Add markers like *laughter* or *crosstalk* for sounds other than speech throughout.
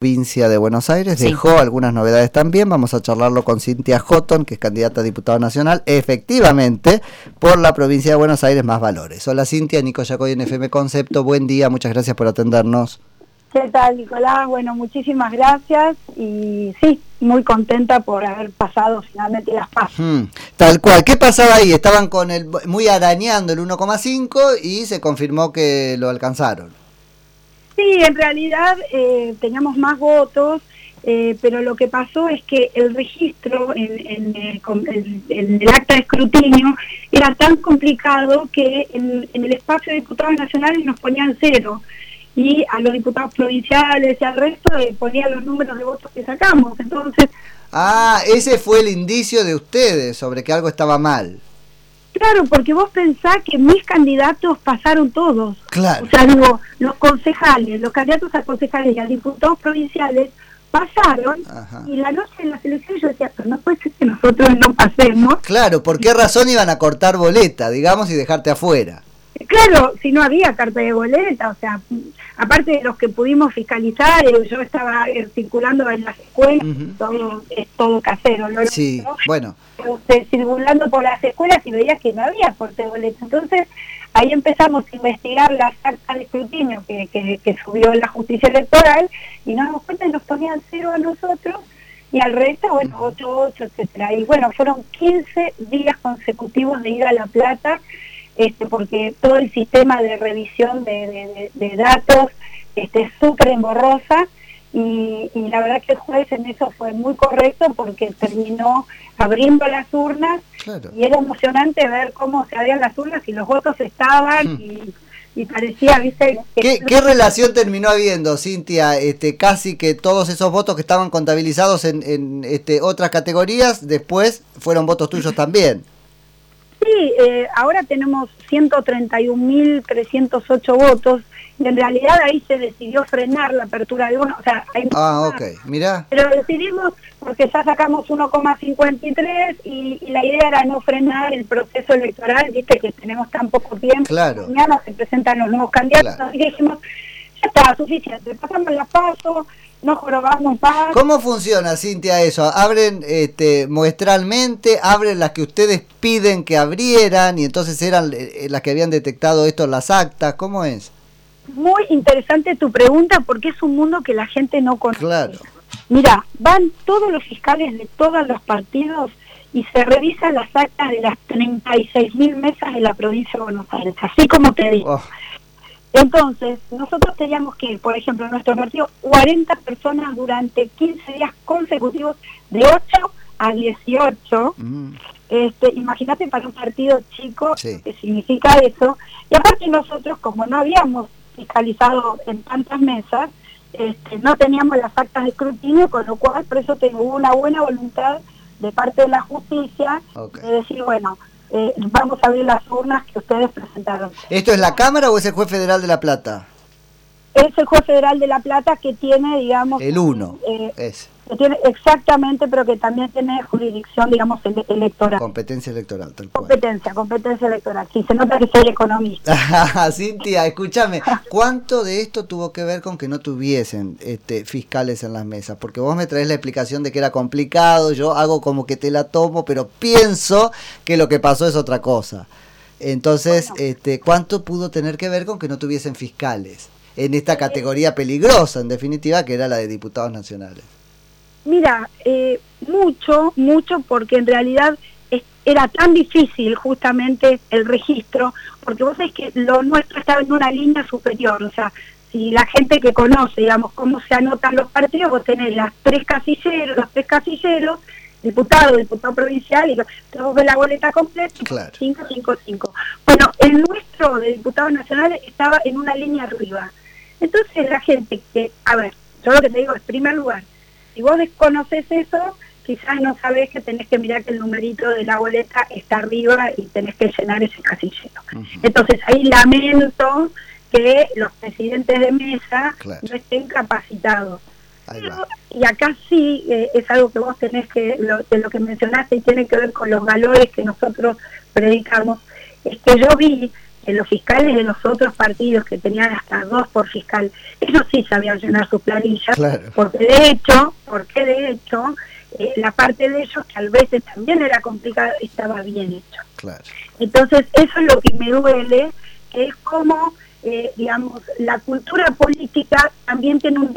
provincia de Buenos Aires, dejó algunas novedades también, vamos a charlarlo con Cintia Houghton, que es candidata a diputada nacional, efectivamente, por la provincia de Buenos Aires más valores. Hola Cintia, Nico Yacoy en FM Concepto, buen día, muchas gracias por atendernos. ¿Qué tal Nicolás? Bueno, muchísimas gracias y sí, muy contenta por haber pasado finalmente las pasos. Hmm, tal cual, ¿qué pasaba ahí? Estaban con el muy arañando el 1,5 y se confirmó que lo alcanzaron. Sí, en realidad eh, teníamos más votos, eh, pero lo que pasó es que el registro en, eh, el acta de escrutinio era tan complicado que en, el espacio de diputados nacionales nos ponían cero y a los diputados provinciales y al resto ponían los números de votos que sacamos. Entonces. Ah, ese fue el indicio de ustedes sobre que algo estaba mal. Claro, porque vos pensás que mis candidatos pasaron todos. Claro. O sea, digo, los concejales, los candidatos a concejales y a diputados provinciales pasaron y la noche de las elecciones yo decía, pero no puede ser que nosotros no pasemos. Claro, ¿por qué razón iban a cortar boleta, digamos, y dejarte afuera? Claro, si no había carta de boleta, o sea, aparte de los que pudimos fiscalizar, eh, yo estaba eh, circulando en las escuelas, todo, es todo casero, ¿no? Sí, bueno. circulando por las escuelas y veía que no había corte de boleta. Entonces, ahí empezamos a investigar las actas de escrutinio que, que, subió la justicia electoral y nos dimos cuenta que nos ponían cero a nosotros y al resto, bueno, otro, otro, etcétera. Y bueno, fueron 15 días consecutivos de ir a La Plata este, porque todo el sistema de revisión de, datos este, es súper emborrosa y, la verdad que el juez en eso fue muy correcto porque terminó abriendo las urnas y era emocionante ver cómo se abrían las urnas y los votos estaban hmm. y, parecía, ¿viste? ¿Qué, ¿Qué, relación terminó habiendo, Cintia? Este, casi que todos esos votos que estaban contabilizados en, en este, otras categorías, después fueron votos tuyos también. Sí, eh, ahora tenemos 131.308 votos y en realidad ahí se decidió frenar la apertura de uno. O sea, ah, ok, mira. Pero decidimos porque ya sacamos 1,53 y, y, la idea era no frenar el proceso electoral, viste que tenemos tan poco tiempo. Claro. Mañana se presentan los nuevos candidatos y dijimos, ya está, suficiente, pasamos la paso, no jorobamos más. ¿Cómo funciona, Cintia, eso? ¿Abren este, muestralmente? ¿Abren las que ustedes piden que abrieran y entonces eran eh, las que habían detectado esto en las actas? ¿Cómo es? Muy interesante tu pregunta porque es un mundo que la gente no conoce. Claro. Mira, van todos los fiscales de todos los partidos y se revisan las actas de las 36 mil mesas de la provincia de Buenos Aires, así como te digo. Oh. Entonces, nosotros teníamos que, por ejemplo, en nuestro partido, 40 personas durante 15 días consecutivos, de 8 a 18. Mm. Este, Imagínate para un partido chico qué significa eso. Y aparte nosotros, como no habíamos fiscalizado en tantas mesas, este, no teníamos las actas de escrutinio, con lo cual por eso tengo una buena voluntad de parte de la justicia de decir, bueno, eh, vamos a abrir las urnas que ustedes presentaron. ¿Esto es la Cámara o es el juez federal de La Plata? Es el juez federal de La Plata que tiene, digamos... El uno, eh, es tiene exactamente, pero que también tiene jurisdicción, digamos, electoral. Competencia electoral, tal cual. Competencia, competencia electoral. Sí, se nota que soy economista. *laughs* Cintia, escúchame, ¿cuánto de esto tuvo que ver con que no tuviesen este, fiscales en las mesas? Porque vos me traes la explicación de que era complicado, yo hago como que te la tomo, pero pienso que lo que pasó es otra cosa. Entonces, este, ¿cuánto pudo tener que ver con que no tuviesen fiscales? En esta categoría peligrosa, en definitiva, que era la de diputados nacionales. Mira, eh, mucho, mucho, porque en realidad era tan difícil justamente el registro, porque vos sabés que lo nuestro estaba en una línea superior, o sea, si la gente que conoce, digamos, cómo se anotan los partidos, vos tenés las tres casilleros, los tres casilleros, diputado, diputado provincial, y vos ves la boleta completa, claro. 5, 5, 5. Bueno, el nuestro de diputados nacionales estaba en una línea arriba. Entonces la gente que, a ver, yo lo que te digo es, primer lugar, si vos desconoces eso, quizás no sabés que tenés que mirar que el numerito de la boleta está arriba y tenés que llenar ese casillero. Entonces ahí lamento que los presidentes de mesa no estén capacitados. y acá sí eh, es algo que vos tenés que, de lo que mencionaste y tiene que ver con los valores que nosotros predicamos, es que yo vi que los fiscales de los otros partidos que tenían hasta dos por fiscal, ellos sí sabían llenar sus planillas, porque de hecho, porque de hecho, eh, la parte de ellos que a veces también era complicada, estaba bien hecho. Entonces, eso es lo que me duele, que es como, eh, digamos, la cultura política también tiene un,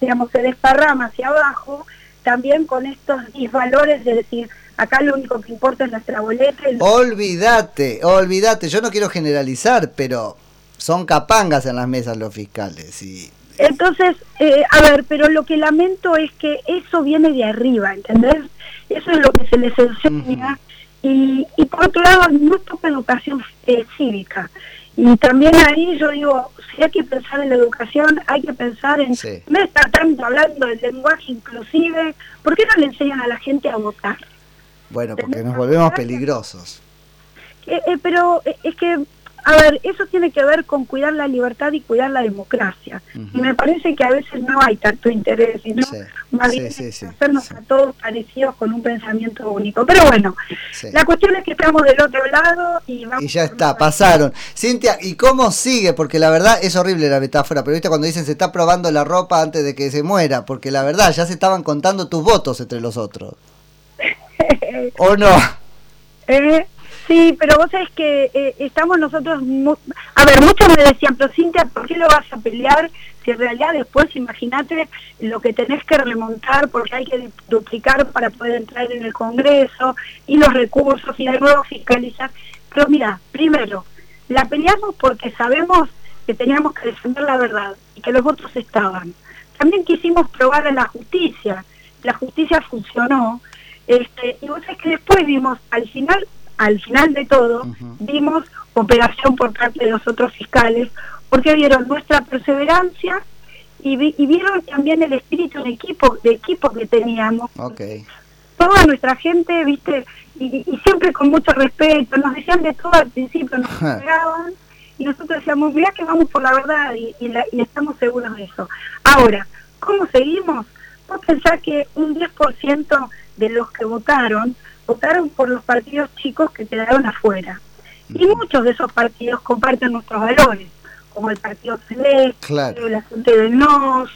digamos, se desparrama hacia abajo, también con estos disvalores de decir, acá lo único que importa es nuestra boleta. Olvídate, olvídate, yo no quiero generalizar, pero son capangas en las mesas los fiscales y entonces, eh, a ver, pero lo que lamento es que eso viene de arriba, ¿entendés? Eso es lo que se les enseña. y, y, por otro lado, no toca educación eh, cívica. Y también ahí yo digo, si hay que pensar en la educación, hay que pensar en... Me está tanto hablando del lenguaje inclusive, ¿por qué no le enseñan a la gente a votar? Bueno, porque nos volvemos peligrosos. Eh, pero es que a ver, eso tiene que ver con cuidar la libertad y cuidar la democracia. Y me parece que a veces no hay tanto interés, sino más bien hacernos a todos parecidos con un pensamiento único. Pero bueno, la cuestión es que estamos del otro lado y vamos... Y ya está, pasaron. Cintia, ¿y cómo sigue? Porque la verdad es horrible la metáfora, pero viste cuando dicen se está probando la ropa antes de que se muera, porque la verdad ya se estaban contando tus votos entre los otros. *laughs* ¿O no? Eh, Sí, pero vos sabés que eh, estamos nosotros, a ver, muchos me decían, pero Cintia, ¿por qué lo vas a pelear? Si en realidad después, imagínate lo que tenés que remontar, porque hay que duplicar para poder entrar en el Congreso, y los recursos, y de nuevo fiscalizar. Pero mira, primero, la peleamos porque sabemos que teníamos que defender la verdad y que los votos estaban. También quisimos probar en la justicia, la justicia funcionó, este, y vos sabés que después vimos, al final al final de todo, vimos operación por parte de los otros fiscales, porque vieron nuestra perseverancia y, vieron también el espíritu de equipo, de equipo que teníamos. Toda nuestra gente, viste, y, siempre con mucho respeto, nos decían de todo al principio, nos *laughs* esperaban y nosotros decíamos, mira que vamos por la verdad y, y estamos seguros de eso. Ahora, ¿cómo seguimos? Vos pensás que un 10% de los que votaron votaron por los partidos chicos que quedaron afuera. Y muchos de esos partidos comparten nuestros valores, como el Partido Celeste, la Junta del NOS,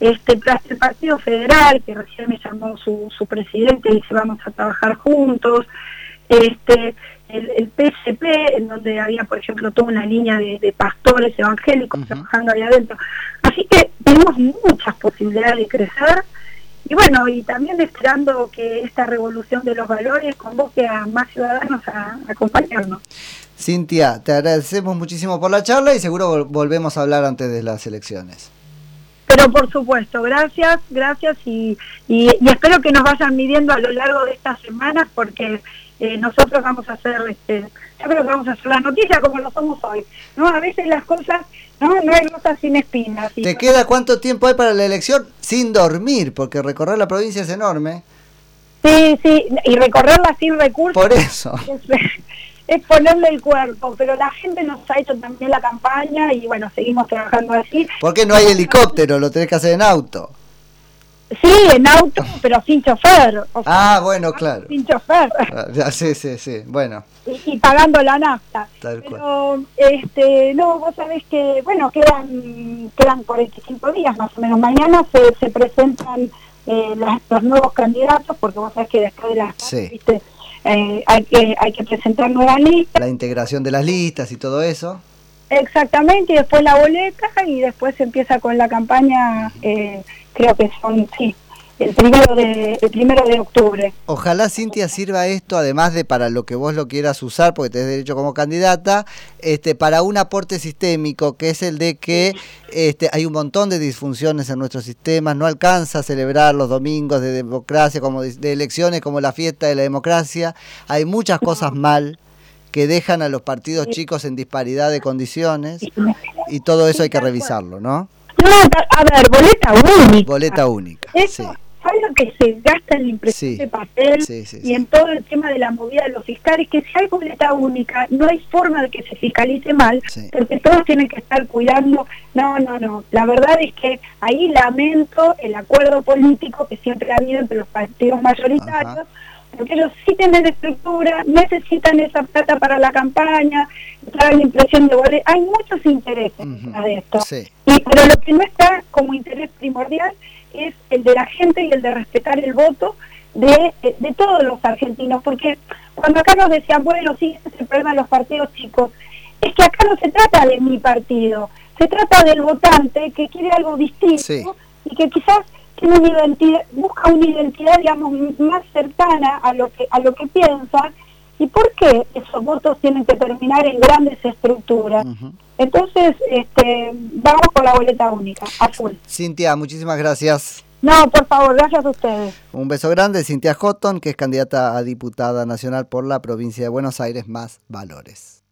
este, el Partido Federal, que recién me llamó su, su presidente y dice vamos a trabajar juntos, este, el, el, PSP, en donde había, por ejemplo, toda una línea de, pastores evangélicos trabajando ahí adentro. Así que tenemos muchas posibilidades de crecer y bueno, y también esperando que esta revolución de los valores convoque a más ciudadanos a, acompañarnos. Cintia, te agradecemos muchísimo por la charla y seguro volvemos a hablar antes de las elecciones. Pero por supuesto, gracias, gracias y, y, espero que nos vayan midiendo a lo largo de estas semanas porque eh, nosotros vamos a hacer, este, yo creo que vamos a hacer la noticia como lo somos hoy. ¿no? A veces las cosas no, no hay rosas sin espinas. ¿Te queda cuánto tiempo hay para la elección? Sin dormir, porque recorrer la provincia es enorme. Sí, sí, y recorrerla sin recursos. Por eso. *laughs* Es, ponerle el cuerpo, pero la gente nos ha hecho también la campaña y bueno, seguimos trabajando así. ¿Por qué no hay helicóptero? Lo tenés que hacer en auto. Sí, en auto, pero sin chofer. ah, bueno, claro. Sin chofer. Ah, sí, sí, sí, bueno. Y, pagando la nafta. pero, este, no, vos sabés que, bueno, quedan, quedan 45 días más o menos. Mañana se, se presentan eh, los nuevos candidatos, porque vos sabés que después de las... Sí. Eh, hay, que, hay que presentar nuevas listas. La integración de las listas y todo eso. Exactamente, y después la boleta y después se empieza con la campaña, eh, creo que son, sí, el primero de el primero de octubre. Ojalá Cintia sirva esto, además de para lo que vos lo quieras usar, porque tenés derecho como candidata, este, para un aporte sistémico, que es el de que este, hay un montón de disfunciones en nuestros sistemas, no alcanza a celebrar los domingos de democracia, como de elecciones, como la fiesta de la democracia, hay muchas cosas mal que dejan a los partidos chicos en disparidad de condiciones y todo eso hay que revisarlo, ¿no? No, a ver, boleta única. Boleta única. Eso, ¿Sabes lo que se gasta en la impresión de papel y en todo el tema de la movida de los fiscales? Que si hay boleta única, no hay forma de que se fiscalice mal, porque todos tienen que estar cuidando. No, no, no. La verdad es que ahí lamento el acuerdo político que siempre ha habido entre los partidos mayoritarios ellos sí tienen estructura, necesitan esa plata para la campaña, para la impresión de boleta, hay muchos intereses de esto. Y, pero lo que no está como interés primordial es el de la gente y el de respetar el voto de, de todos los argentinos, porque cuando acá nos decían, bueno, sí, ese es el problema de los partidos chicos, es que acá no se trata de mi partido, se trata del votante que quiere algo distinto y que quizás tiene una identidad, busca una identidad, digamos, más cercana a lo que a lo que piensa. ¿Y por qué esos votos tienen que terminar en grandes estructuras? Entonces, este, vamos con la boleta única, a full. Cintia, muchísimas gracias. No, por favor, gracias a ustedes. Un beso grande, Cintia Houghton, que es candidata a diputada nacional por la provincia de Buenos Aires, más valores.